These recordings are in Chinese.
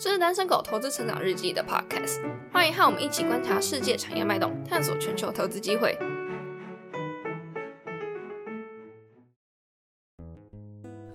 这是单身狗投资成长日记的 podcast，欢迎和我们一起观察世界产业脉动，探索全球投资机会。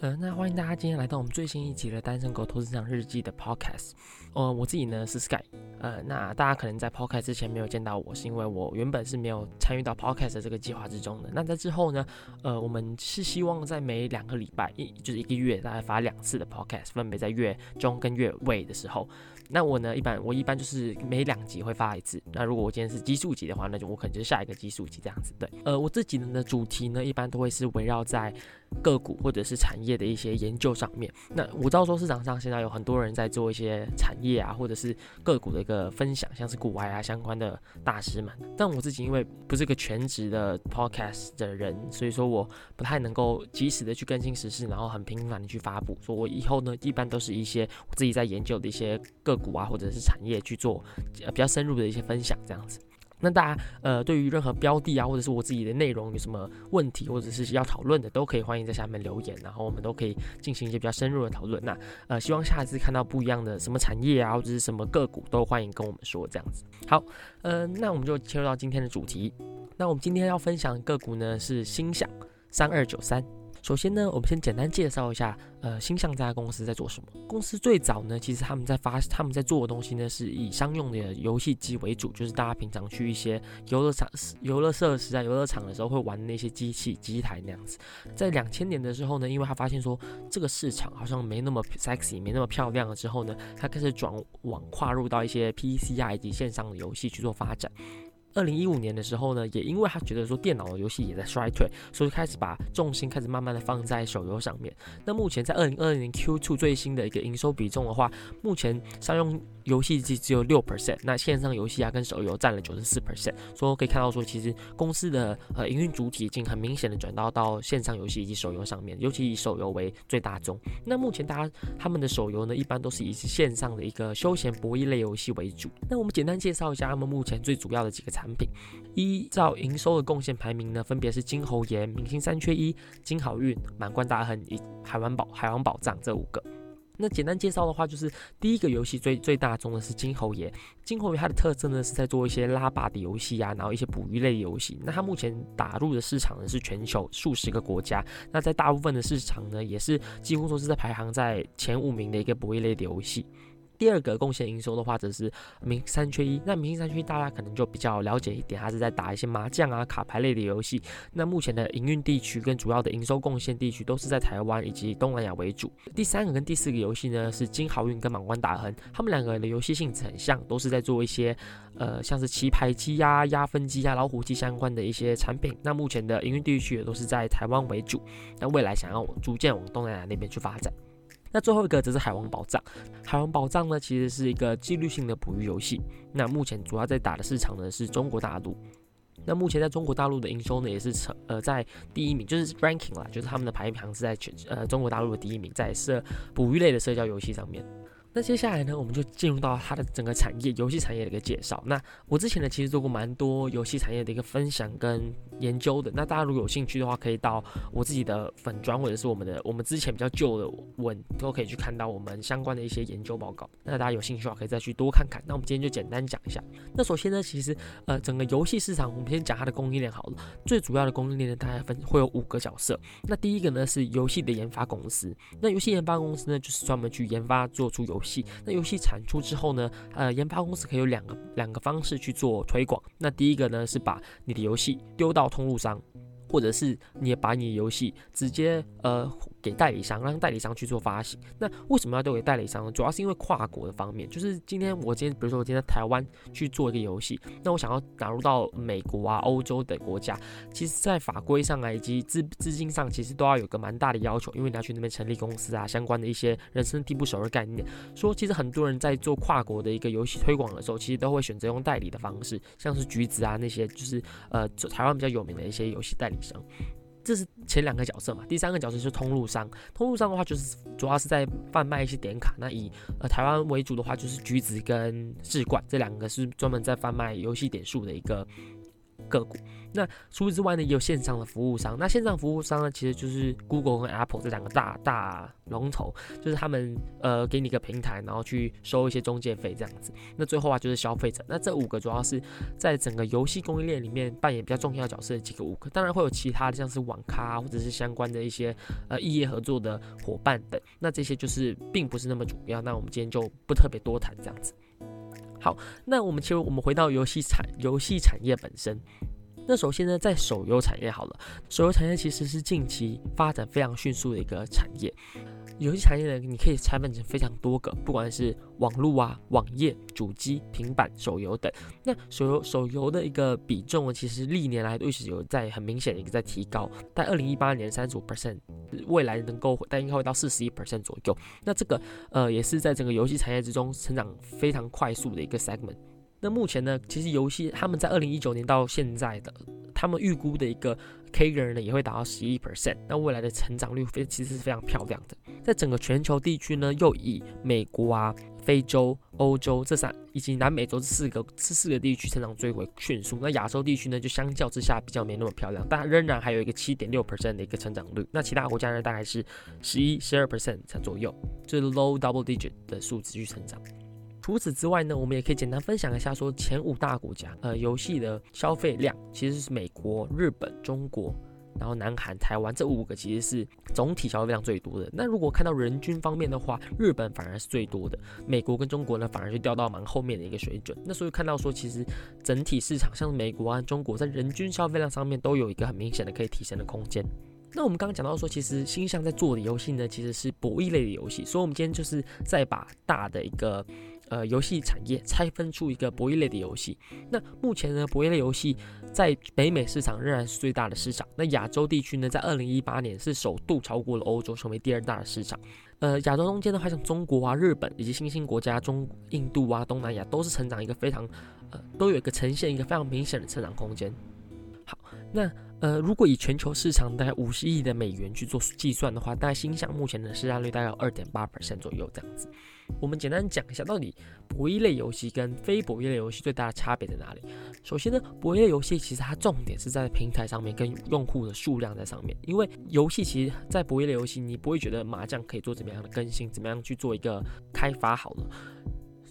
呃，那欢迎大家今天来到我们最新一集的单身狗投资成长日记的 podcast。呃，我自己呢是 Sky。呃，那大家可能在 podcast 之前没有见到我，是因为我原本是没有参与到 podcast 这个计划之中的。那在之后呢，呃，我们是希望在每两个礼拜，一就是一个月，大概发两次的 podcast，分别在月中跟月尾的时候。那我呢，一般我一般就是每两集会发一次。那如果我今天是奇数集的话，那就我可能就是下一个奇数集这样子。对，呃，我自己的主题呢，一般都会是围绕在个股或者是产业的一些研究上面。那我知道说市场上现在有很多人在做一些产业啊，或者是个股的一个分享，像是股外啊相关的大师们。但我自己因为不是个全职的 podcast 的人，所以说我不太能够及时的去更新时事，然后很频繁的去发布。说我以后呢，一般都是一些我自己在研究的一些个股啊，或者是产业去做比较深入的一些分享，这样子。那大家呃对于任何标的啊，或者是我自己的内容有什么问题，或者是要讨论的，都可以欢迎在下面留言，然后我们都可以进行一些比较深入的讨论。那呃希望下一次看到不一样的什么产业啊，或者是什么个股，都欢迎跟我们说这样子。好，呃那我们就切入到今天的主题。那我们今天要分享个股呢是星象三二九三。首先呢，我们先简单介绍一下，呃，星象这家公司在做什么。公司最早呢，其实他们在发，他们在做的东西呢，是以商用的游戏机为主，就是大家平常去一些游乐场、游乐设施啊、游乐场的时候会玩那些机器、机台那样子。在两千年的时候呢，因为他发现说这个市场好像没那么 sexy，没那么漂亮了之后呢，他开始转往跨入到一些 PC 啊以及线上的游戏去做发展。二零一五年的时候呢，也因为他觉得说电脑的游戏也在衰退，所以开始把重心开始慢慢的放在手游上面。那目前在二零二零年 Q two 最新的一个营收比重的话，目前商用游戏机只有六 percent，那线上游戏啊跟手游占了九十四 percent。所以可以看到说，其实公司的呃营运主体已经很明显的转到到线上游戏以及手游上面，尤其以手游为最大宗。那目前大家他们的手游呢，一般都是以线上的一个休闲博弈类游戏为主。那我们简单介绍一下他们目前最主要的几个产。产品依照营收的贡献排名呢，分别是金猴爷、明星三缺一、金好运、满贯大亨以海湾宝海王宝藏这五个。那简单介绍的话，就是第一个游戏最最大众的是金猴爷。金猴爷它的特征呢是在做一些拉拔的游戏啊，然后一些捕鱼类游戏。那它目前打入的市场呢是全球数十个国家。那在大部分的市场呢，也是几乎说是在排行在前五名的一个捕鱼类的游戏。第二个贡献营收的话，则是明三缺一。那明星三缺一，大家可能就比较了解一点，它是在打一些麻将啊、卡牌类的游戏。那目前的营运地区跟主要的营收贡献地区都是在台湾以及东南亚为主。第三个跟第四个游戏呢，是金豪运跟满贯大亨，他们两个人的游戏性质很像，都是在做一些呃像是棋牌机呀、压分机呀、老虎机相关的一些产品。那目前的营运地区也都是在台湾为主。那未来想要逐渐往东南亚那边去发展。那最后一个则是海王宝藏，海王宝藏呢，其实是一个纪律性的捕鱼游戏。那目前主要在打的市场呢是中国大陆。那目前在中国大陆的营收呢也是成呃在第一名，就是 ranking 啦，就是他们的排名是在全呃中国大陆的第一名，在社捕鱼类的社交游戏上面。那接下来呢，我们就进入到它的整个产业，游戏产业的一个介绍。那我之前呢，其实做过蛮多游戏产业的一个分享跟研究的。那大家如果有兴趣的话，可以到我自己的粉砖或者是我们的我们之前比较旧的文，都可以去看到我们相关的一些研究报告。那大家有兴趣的话，可以再去多看看。那我们今天就简单讲一下。那首先呢，其实呃，整个游戏市场，我们先讲它的供应链好了。最主要的供应链呢，大概分会有五个角色。那第一个呢是游戏的研发公司。那游戏研发公司呢，就是专门去研发做出游戏，那游戏产出之后呢，呃，研发公司可以有两个两个方式去做推广。那第一个呢，是把你的游戏丢到通路商，或者是你也把你的游戏直接呃。给代理商，让代理商去做发行。那为什么要丢给代理商呢？主要是因为跨国的方面，就是今天我今天，比如说我今天在台湾去做一个游戏，那我想要打入到美国啊、欧洲等国家，其实在法规上啊以及资资金上，其实都要有个蛮大的要求，因为你要去那边成立公司啊，相关的一些人生地不熟的概念。说其实很多人在做跨国的一个游戏推广的时候，其实都会选择用代理的方式，像是橘子啊那些，就是呃台湾比较有名的一些游戏代理商。这是前两个角色嘛，第三个角色是通路商。通路商的话，就是主要是在贩卖一些点卡。那以呃台湾为主的话，就是橘子跟智冠这两个是专门在贩卖游戏点数的一个个股。那除此之外呢，也有线上的服务商。那线上服务商呢，其实就是 Google 跟 Apple 这两个大大龙头，就是他们呃给你一个平台，然后去收一些中介费这样子。那最后啊，就是消费者。那这五个主要是在整个游戏供应链里面扮演比较重要角色的几个五个。当然会有其他的，像是网咖或者是相关的一些呃异业合作的伙伴等。那这些就是并不是那么主要。那我们今天就不特别多谈这样子。好，那我们其实我们回到游戏产游戏产业本身。那首先呢，在手游产业好了，手游产业其实是近期发展非常迅速的一个产业。游戏产业呢，你可以拆分成非常多个，不管是网络啊、网页、主机、平板、手游等。那手游手游的一个比重呢，其实历年来都一直有在很明显的一个在提高。在二零一八年三十五 percent，未来能够但应该会到四十一 percent 左右。那这个呃也是在整个游戏产业之中成长非常快速的一个 segment。那目前呢，其实游戏他们在二零一九年到现在的，他们预估的一个 K 人呢也会达到十一 percent。那未来的成长率非其实是非常漂亮的。在整个全球地区呢，又以美国啊、非洲、欧洲这三以及南美洲这四个这四个地区成长最为迅速。那亚洲地区呢，就相较之下比较没那么漂亮，但仍然还有一个七点六 percent 的一个成长率。那其他国家呢，大概是十一、十二 percent 左右，就是 low double digit 的数字去成长。除此之外呢，我们也可以简单分享一下，说前五大国家，呃，游戏的消费量其实是美国、日本、中国，然后南韩、台湾这五个其实是总体消费量最多的。那如果看到人均方面的话，日本反而是最多的，美国跟中国呢反而就掉到蛮后面的一个水准。那所以看到说，其实整体市场像美国啊、中国在人均消费量上面都有一个很明显的可以提升的空间。那我们刚刚讲到说，其实星象在做的游戏呢，其实是博弈类的游戏，所以我们今天就是再把大的一个。呃，游戏产业拆分出一个博弈类的游戏。那目前呢，博弈类游戏在北美市场仍然是最大的市场。那亚洲地区呢，在二零一八年是首度超过了欧洲，成为第二大的市场。呃，亚洲中间的话，像中国啊、日本以及新兴国家中印度啊、东南亚，都是成长一个非常呃，都有一个呈现一个非常明显的成长空间。好，那呃，如果以全球市场大概五十亿的美元去做计算的话，大概新项目前的市占率大概有二点八 percent 左右这样子。我们简单讲一下，到底博弈类游戏跟非博弈类游戏最大的差别在哪里？首先呢，博弈类游戏其实它重点是在平台上面跟用户的数量在上面，因为游戏其实，在博弈类游戏你不会觉得麻将可以做怎么样的更新，怎么样去做一个开发好了。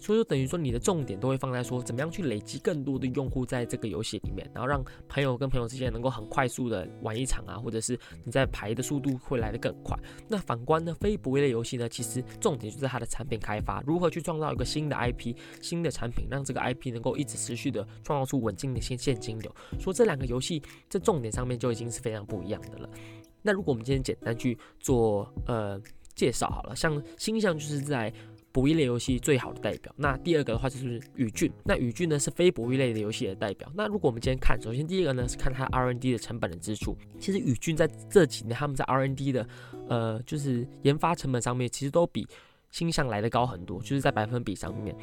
所以说，等于说你的重点都会放在说，怎么样去累积更多的用户在这个游戏里面，然后让朋友跟朋友之间能够很快速的玩一场啊，或者是你在排的速度会来得更快。那反观呢，非博弈类游戏呢，其实重点就是它的产品开发，如何去创造一个新的 IP、新的产品，让这个 IP 能够一直持续的创造出稳定的现现金流。说这两个游戏在重点上面就已经是非常不一样的了。那如果我们今天简单去做呃介绍好了，像星象就是在。博弈类游戏最好的代表，那第二个的话就是宇峻，那宇峻呢是非博弈类的游戏的代表。那如果我们今天看，首先第一个呢是看它 R&D 的成本的支出，其实宇峻在这几年他们在 R&D 的呃就是研发成本上面，其实都比星象来的高很多，就是在百分比上面。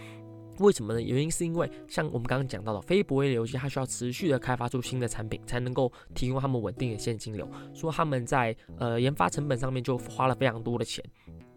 为什么呢？原因是因为像我们刚刚讲到的非博弈游戏，它需要持续的开发出新的产品，才能够提供他们稳定的现金流。说他们在呃研发成本上面就花了非常多的钱。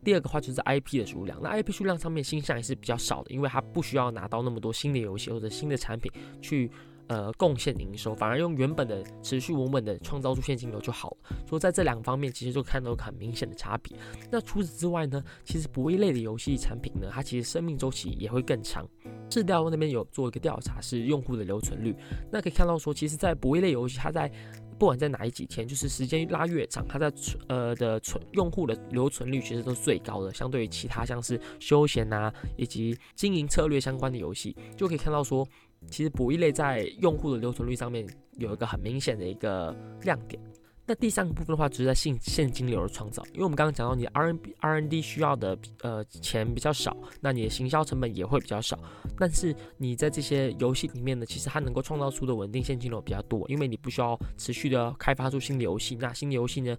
第二个话就是 IP 的数量，那 IP 数量上面新上也是比较少的，因为它不需要拿到那么多新的游戏或者新的产品去呃贡献营收，反而用原本的持续稳稳的创造出现金流就好了。所以在这两方面其实就看到很明显的差别。那除此之外呢，其实博弈类的游戏产品呢，它其实生命周期也会更长。市调那边有做一个调查，是用户的留存率，那可以看到说，其实，在博弈类游戏，它在不管在哪一几天，就是时间拉越长，它在呃的存用户的留存率其实都是最高的。相对于其他像是休闲啊以及经营策略相关的游戏，就可以看到说，其实博弈类在用户的留存率上面有一个很明显的一个亮点。那第三个部分的话，只是在现现金流的创造，因为我们刚刚讲到，你 R N B R N D 需要的呃钱比较少，那你的行销成本也会比较少。但是你在这些游戏里面呢，其实它能够创造出的稳定现金流比较多，因为你不需要持续的开发出新的游戏。那新的游戏呢？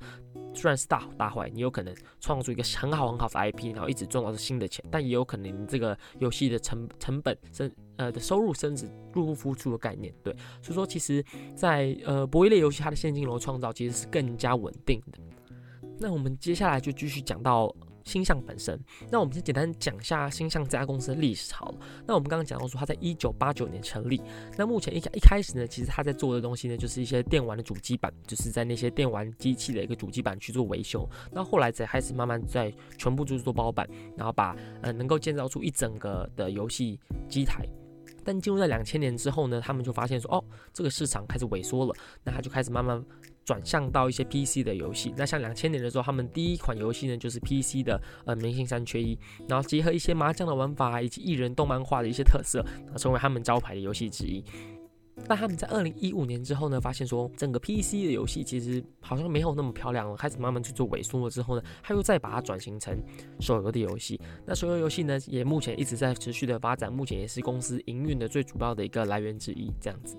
虽然是大好大坏，你有可能创造出一个很好很好的 IP，然后一直赚到新的钱，但也有可能你这个游戏的成成本升呃的收入升值入不敷出的概念，对，所以说其实，在呃博弈类游戏它的现金流创造其实是更加稳定的。那我们接下来就继续讲到星象本身。那我们先简单讲一下星象这家公司的历史好了。那我们刚刚讲到说，它在一九八九年成立。那目前一开一开始呢，其实它在做的东西呢，就是一些电玩的主机板，就是在那些电玩机器的一个主机板去做维修。那后来才开始慢慢在全部就是做包板，然后把呃能够建造出一整个的游戏机台。但进入在两千年之后呢，他们就发现说，哦，这个市场开始萎缩了，那他就开始慢慢转向到一些 PC 的游戏。那像两千年的时候，他们第一款游戏呢就是 PC 的呃明星三缺一，然后结合一些麻将的玩法以及艺人动漫化的一些特色，成为他们招牌的游戏之一。但他们在二零一五年之后呢，发现说整个 PC 的游戏其实好像没有那么漂亮了，开始慢慢去做萎缩了之后呢，他又再把它转型成手游的游戏。那手游游戏呢，也目前一直在持续的发展，目前也是公司营运的最主要的一个来源之一。这样子，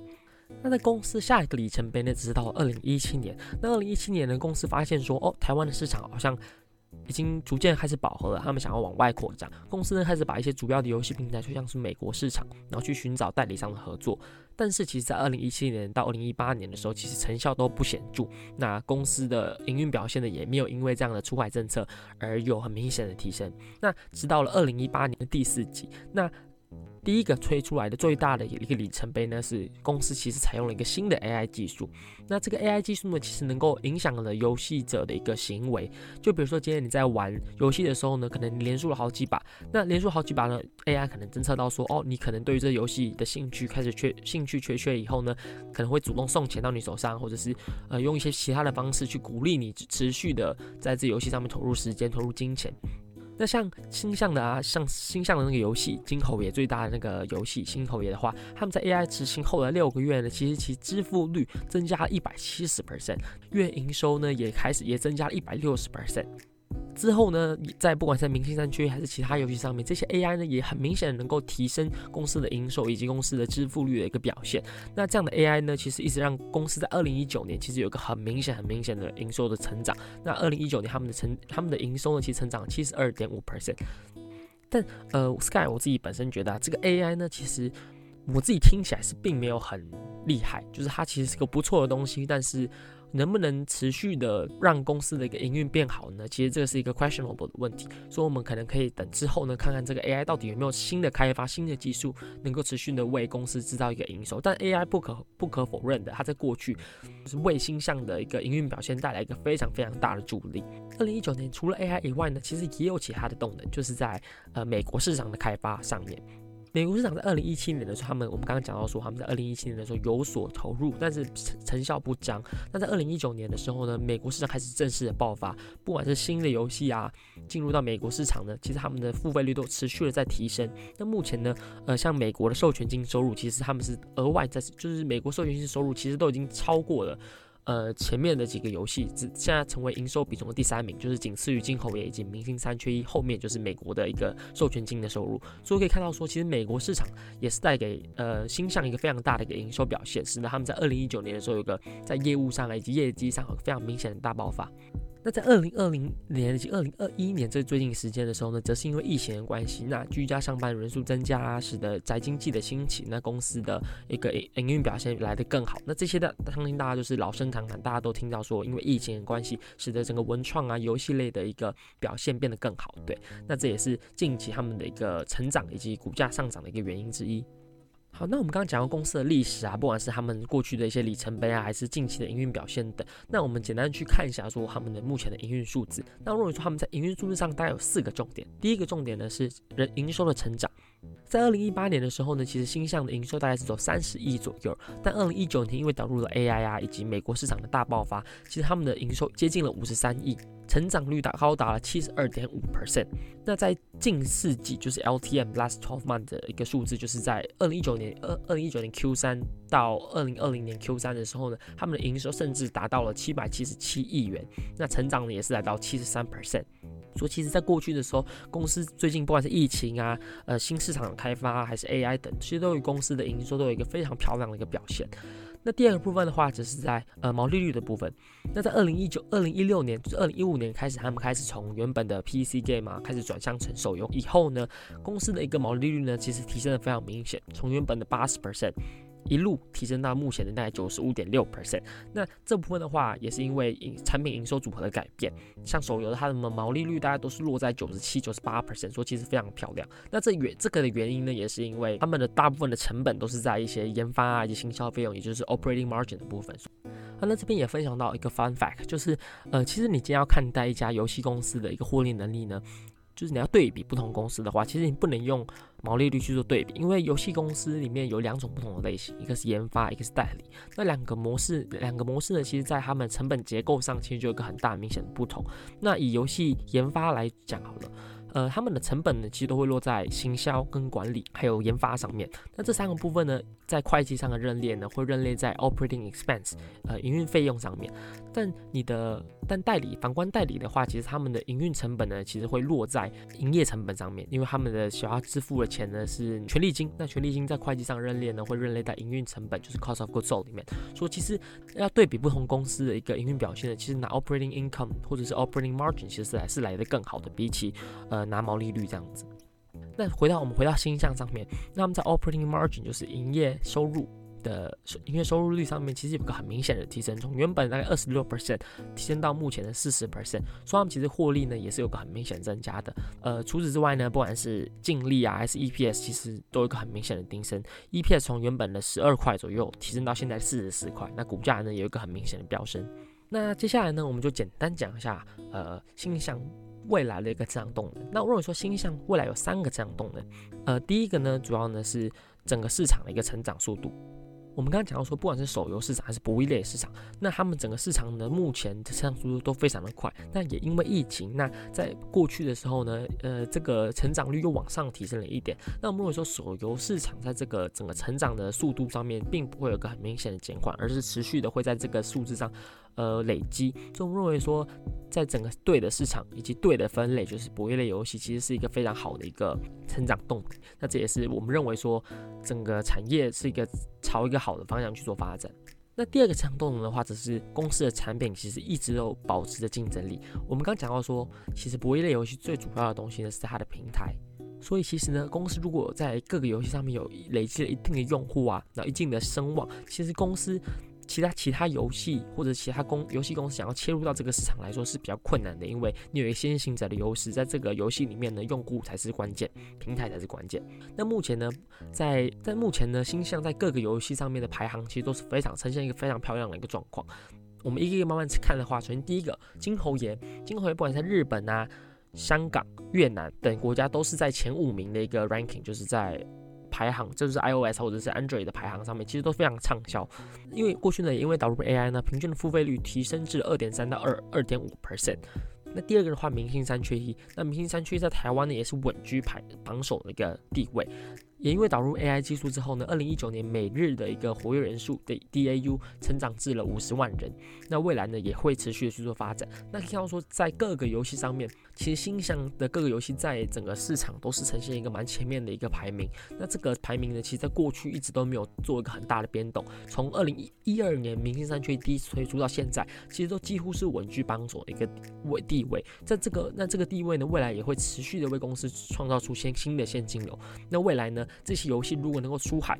那在公司下一个里程碑呢，只是到二零一七年。那二零一七年呢，公司发现说，哦，台湾的市场好像。已经逐渐开始饱和了，他们想要往外扩张。公司呢开始把一些主要的游戏平台，就像是美国市场，然后去寻找代理商的合作。但是其实，在二零一七年到二零一八年的时候，其实成效都不显著。那公司的营运表现呢，也没有因为这样的出海政策而有很明显的提升。那直到了二零一八年的第四季，那。第一个推出来的最大的一个里程碑呢，是公司其实采用了一个新的 AI 技术。那这个 AI 技术呢，其实能够影响了游戏者的一个行为。就比如说今天你在玩游戏的时候呢，可能你连输了好几把，那连输好几把呢，AI 可能侦测到说，哦，你可能对于这游戏的兴趣开始缺兴趣缺缺以后呢，可能会主动送钱到你手上，或者是呃用一些其他的方式去鼓励你持续的在这游戏上面投入时间、投入金钱。那像星象的啊，像星象的那个游戏，金猴爷最大的那个游戏，星猴爷的话，他们在 AI 执行后的六个月呢，其实其支付率增加了一百七十 percent，月营收呢也开始也增加了一百六十 percent。之后呢，在不管在明星山区还是其他游戏上面，这些 AI 呢也很明显能够提升公司的营收以及公司的支付率的一个表现。那这样的 AI 呢，其实一直让公司在二零一九年其实有一个很明显、很明显的营收的成长。那二零一九年他们的成他们的营收呢，其实成长七十二点五 percent。但呃，Sky 我自己本身觉得啊这个 AI 呢，其实我自己听起来是并没有很厉害，就是它其实是个不错的东西，但是。能不能持续的让公司的一个营运变好呢？其实这个是一个 questionable 的问题，所以我们可能可以等之后呢，看看这个 AI 到底有没有新的开发、新的技术，能够持续的为公司制造一个营收。但 AI 不可不可否认的，它在过去就是卫星上的一个营运表现带来一个非常非常大的助力。二零一九年除了 AI 以外呢，其实也有其他的动能，就是在呃美国市场的开发上面。美国市场在二零一七年的时候，他们我们刚刚讲到说，他们在二零一七年的时候有所投入，但是成成效不彰。那在二零一九年的时候呢，美国市场开始正式的爆发，不管是新的游戏啊，进入到美国市场呢，其实他们的付费率都持续的在提升。那目前呢，呃，像美国的授权金收入，其实他们是额外在，就是美国授权金收入其实都已经超过了。呃，前面的几个游戏只现在成为营收比重的第三名，就是仅次于金口也以及明星三缺一，后面就是美国的一个授权金的收入。所以可以看到说，其实美国市场也是带给呃星象一个非常大的一个营收表现，使得他们在二零一九年的时候有个在业务上以及业绩上有非常明显的大爆发。那在二零二零年以及二零二一年这最近时间的时候呢，则是因为疫情的关系，那居家上班人数增加啊，使得宅经济的兴起，那公司的一个营运表现来得更好。那这些的相信大家就是老生常谈，大家都听到说，因为疫情的关系，使得整个文创啊、游戏类的一个表现变得更好。对，那这也是近期他们的一个成长以及股价上涨的一个原因之一。好，那我们刚刚讲到公司的历史啊，不管是他们过去的一些里程碑啊，还是近期的营运表现等，那我们简单去看一下说他们的目前的营运数字。那如果说他们在营运数字上大概有四个重点，第一个重点呢是人营收的成长。在二零一八年的时候呢，其实新象的营收大概是走三十亿左右，但二零一九年因为导入了 AI 啊，以及美国市场的大爆发，其实他们的营收接近了五十三亿。成长率达高达了七十二点五 percent。那在近四季，就是 LTM last twelve month 的一个数字，就是在二零一九年二二零一九年 Q 三到二零二零年 Q 三的时候呢，他们的营收甚至达到了七百七十七亿元。那成长呢也是来到七十三 percent。所以其实，在过去的时候，公司最近不管是疫情啊、呃新市场的开发，还是 AI 等，其实都与公司的营收都有一个非常漂亮的一个表现。那第二个部分的话，则是在呃毛利率的部分。那在二零一九、二零一六年，就是二零一五年开始，他们开始从原本的 PC game 啊，开始转向成手游以后呢，公司的一个毛利率呢，其实提升的非常明显，从原本的八十 percent，一路提升到目前的大概九十五点六 percent。那这部分的话，也是因为产品营收组合的改变，像手游的它的毛利率大概都是落在九十七、九十八 percent，说其实非常漂亮。那这原这个的原因呢，也是因为他们的大部分的成本都是在一些研发啊以及行销费用，也就是 operating margin 的部分。啊，那这边也分享到一个 fun fact，就是呃，其实你今天要看待一家游戏公司的一个获利能力呢。就是你要对比不同公司的话，其实你不能用毛利率去做对比，因为游戏公司里面有两种不同的类型，一个是研发，一个是代理。那两个模式，两个模式呢，其实在他们成本结构上，其实就有一个很大明显的不同。那以游戏研发来讲好了。呃，他们的成本呢，其实都会落在行销跟管理，还有研发上面。那这三个部分呢，在会计上的认列呢，会认列在 operating expense，呃，营运费用上面。但你的，但代理，反观代理的话，其实他们的营运成本呢，其实会落在营业成本上面，因为他们的需要支付的钱呢是权利金。那权利金在会计上认列呢，会认列在营运成本，就是 cost of goods sold 里面。说其实要对比不同公司的一个营运表现呢，其实拿 operating income 或者是 operating margin，其实还是来的更好的，比起呃。拿毛利率这样子，那回到我们回到新项上面，那么在 operating margin 就是营业收入的营业收入率上面，其实有个很明显的提升，从原本大概二十六 percent 提升到目前的四十 percent，所以他们其实获利呢也是有个很明显增加的。呃，除此之外呢，不管是净利啊还是 EPS，其实都有一个很明显的提升。EPS 从原本的十二块左右提升到现在四十四块，那股价呢有一个很明显的飙升。那接下来呢，我们就简单讲一下呃新象。未来的一个增长动能。那如果说，新象未来有三个增长动能。呃，第一个呢，主要呢是整个市场的一个成长速度。我们刚刚讲到说，不管是手游市场还是博弈类市场，那他们整个市场呢，目前的成长速度都非常的快。那也因为疫情，那在过去的时候呢，呃，这个成长率又往上提升了一点。那我们认为说，手游市场在这个整个成长的速度上面，并不会有个很明显的减缓，而是持续的会在这个数字上。呃，累积，所以我们认为说，在整个对的市场以及对的分类，就是博弈类游戏，其实是一个非常好的一个成长动力。那这也是我们认为说，整个产业是一个朝一个好的方向去做发展。那第二个成长动能的话，则是公司的产品其实一直都保持着竞争力。我们刚讲到说，其实博弈类游戏最主要的东西呢是它的平台，所以其实呢，公司如果在各个游戏上面有累积了一定的用户啊，然后一定的声望，其实公司。其他其他游戏或者其他公游戏公司想要切入到这个市场来说是比较困难的，因为你有一个先行者的优势，在这个游戏里面呢，用户才是关键，平台才是关键。那目前呢，在在目前呢，星象在各个游戏上面的排行其实都是非常呈现一个非常漂亮的一个状况。我们一个一个慢慢去看的话，首先第一个金猴爷，金猴爷不管在日本啊、香港、越南等国家都是在前五名的一个 ranking，就是在。排行就是 iOS 或者是 Android 的排行上面，其实都非常畅销。因为过去呢，因为导入 AI 呢，平均的付费率提升至二点三到二二点五 percent。那第二个的话，明星三缺一，那明星三缺一在台湾呢，也是稳居排榜首的一个地位。也因为导入 AI 技术之后呢，二零一九年每日的一个活跃人数的 DAU 成长至了五十万人。那未来呢，也会持续的去做发展。那可以看到说，在各个游戏上面，其实新象的各个游戏在整个市场都是呈现一个蛮前面的一个排名。那这个排名呢，其实在过去一直都没有做一个很大的变动。从二零一二年明星三缺一第一次推出到现在，其实都几乎是稳居榜首的一个位地位。在这个那这个地位呢，未来也会持续的为公司创造出现新的现金流。那未来呢？这些游戏如果能够出海，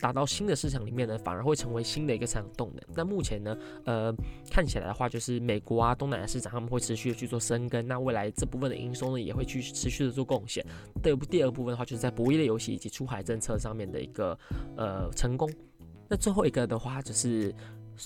打到新的市场里面呢，反而会成为新的一个成长动能。那目前呢，呃，看起来的话，就是美国啊、东南亚市场他们会持续的去做深耕。那未来这部分的营收呢，也会去持续的做贡献。第二第二部分的话，就是在博弈类游戏以及出海政策上面的一个呃成功。那最后一个的话，就是。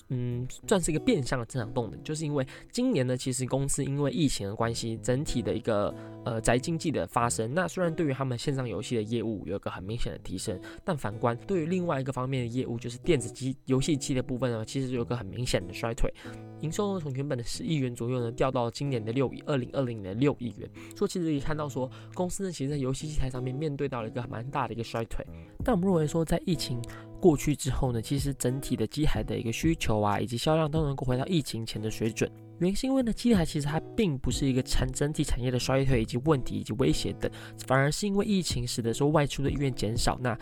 嗯，算是一个变相的增长动能，就是因为今年呢，其实公司因为疫情的关系，整体的一个呃宅经济的发生，那虽然对于他们线上游戏的业务有一个很明显的提升，但反观对于另外一个方面的业务，就是电子机游戏机的部分呢，其实有个很明显的衰退，营收呢从原本的十亿元左右呢，掉到今年的六亿，二零二零年的六亿元，所以其实可以看到说，公司呢其实在游戏机台上面面对到了一个蛮大的一个衰退，但我们认为说在疫情。过去之后呢，其实整体的机台的一个需求啊，以及销量都能够回到疫情前的水准。原因是因为呢，机台其实它并不是一个产整体产业的衰退以及问题以及威胁等，反而是因为疫情使得说外出的意愿减少。那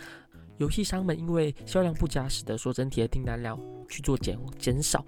游戏商们因为销量不佳，使得说整体的订单量去做减减少。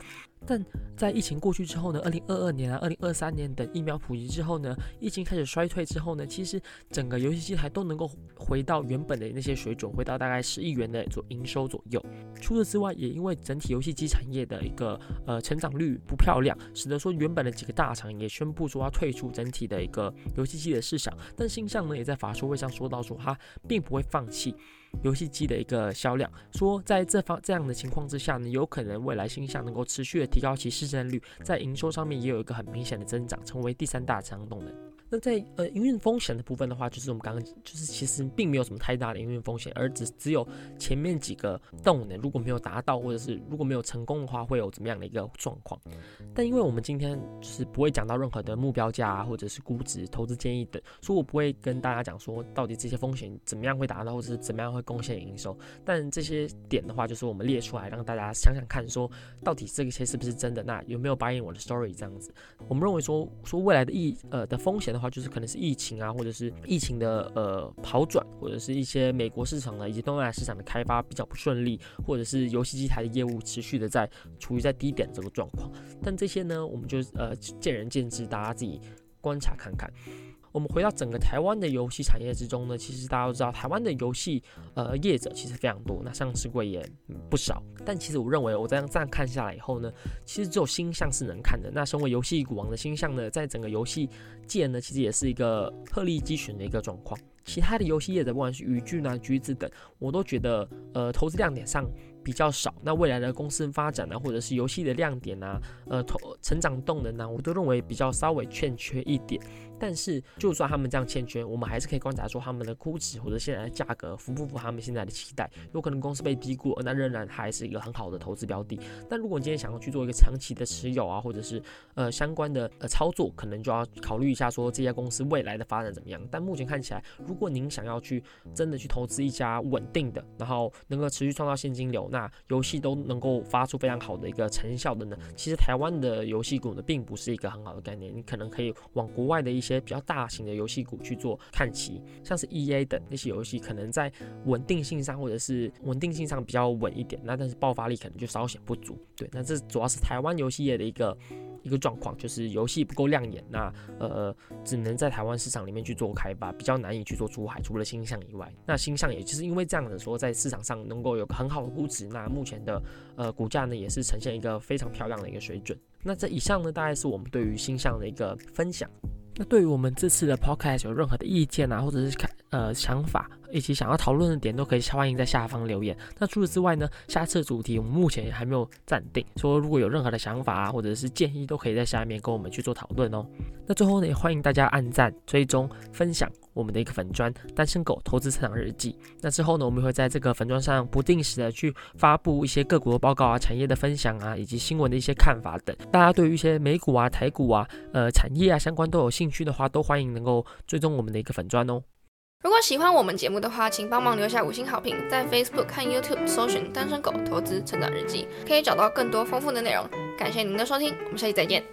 但在疫情过去之后呢，二零二二年啊，二零二三年等疫苗普及之后呢，疫情开始衰退之后呢，其实整个游戏机台都能够回到原本的那些水准，回到大概十亿元的左营收左右。除此之外，也因为整体游戏机产业的一个呃成长率不漂亮，使得说原本的几个大厂也宣布说要退出整体的一个游戏机的市场。但星象呢，也在法说会上说到说，它并不会放弃。游戏机的一个销量，说在这方这样的情况之下呢，有可能未来星象能够持续的提高其市占率，在营收上面也有一个很明显的增长，成为第三大成长动能。在呃营运风险的部分的话，就是我们刚刚就是其实并没有什么太大的营运风险，而只只有前面几个动能如果没有达到，或者是如果没有成功的话，会有怎么样的一个状况。但因为我们今天是不会讲到任何的目标价啊，或者是估值、投资建议等，所以我不会跟大家讲说到底这些风险怎么样会达到，或者是怎么样会贡献营收。但这些点的话，就是我们列出来让大家想想看，说到底这些是不是真的？那有没有 buy in 我的 story 这样子？我们认为说说未来的意呃的风险。的话就是可能是疫情啊，或者是疫情的呃好转，或者是一些美国市场的以及东南亚市场的开发比较不顺利，或者是游戏机台的业务持续的在处于在低点这个状况。但这些呢，我们就呃见仁见智，大家自己观察看看。我们回到整个台湾的游戏产业之中呢，其实大家都知道，台湾的游戏呃业者其实非常多，那上市柜也不少。但其实我认为，我这样这样看下来以后呢，其实只有星象是能看的。那身为游戏股王的星象呢，在整个游戏界呢，其实也是一个鹤立鸡群的一个状况。其他的游戏业者，不管是宇峻啊、橘子等，我都觉得呃投资亮点上。比较少，那未来的公司发展呢，或者是游戏的亮点啊，呃，投成长动能呢，我都认为比较稍微欠缺一点。但是，就算他们这样欠缺，我们还是可以观察说他们的估值或者现在的价格符不符合他们现在的期待。有可能公司被低估，那仍然还是一个很好的投资标的。但如果你今天想要去做一个长期的持有啊，或者是呃相关的呃操作，可能就要考虑一下说这家公司未来的发展怎么样。但目前看起来，如果您想要去真的去投资一家稳定的，然后能够持续创造现金流，那游戏都能够发出非常好的一个成效的呢？其实台湾的游戏股呢，并不是一个很好的概念。你可能可以往国外的一些些比较大型的游戏股去做看齐，像是 E A 等那些游戏，可能在稳定性上或者是稳定性上比较稳一点，那但是爆发力可能就稍显不足。对，那这主要是台湾游戏业的一个。一个状况就是游戏不够亮眼，那呃只能在台湾市场里面去做开发，比较难以去做出海。除了星象以外，那星象也就是因为这样的说，在市场上能够有个很好的估值，那目前的呃股价呢也是呈现一个非常漂亮的一个水准。那这以上呢，大概是我们对于星象的一个分享。那对于我们这次的 podcast 有任何的意见啊，或者是看呃想法？以及想要讨论的点都可以欢迎在下方留言。那除此之外呢，下次的主题我们目前还没有暂定，说如果有任何的想法啊，或者是建议，都可以在下面跟我们去做讨论哦。那最后呢，也欢迎大家按赞、追踪、分享我们的一个粉砖“单身狗投资成长日记”。那之后呢，我们会在这个粉砖上不定时的去发布一些个股的报告啊、产业的分享啊，以及新闻的一些看法等。大家对于一些美股啊、台股啊、呃产业啊相关都有兴趣的话，都欢迎能够追踪我们的一个粉砖哦。如果喜欢我们节目的话，请帮忙留下五星好评，在 Facebook 看 YouTube 搜寻“单身狗投资成长日记”，可以找到更多丰富的内容。感谢您的收听，我们下期再见。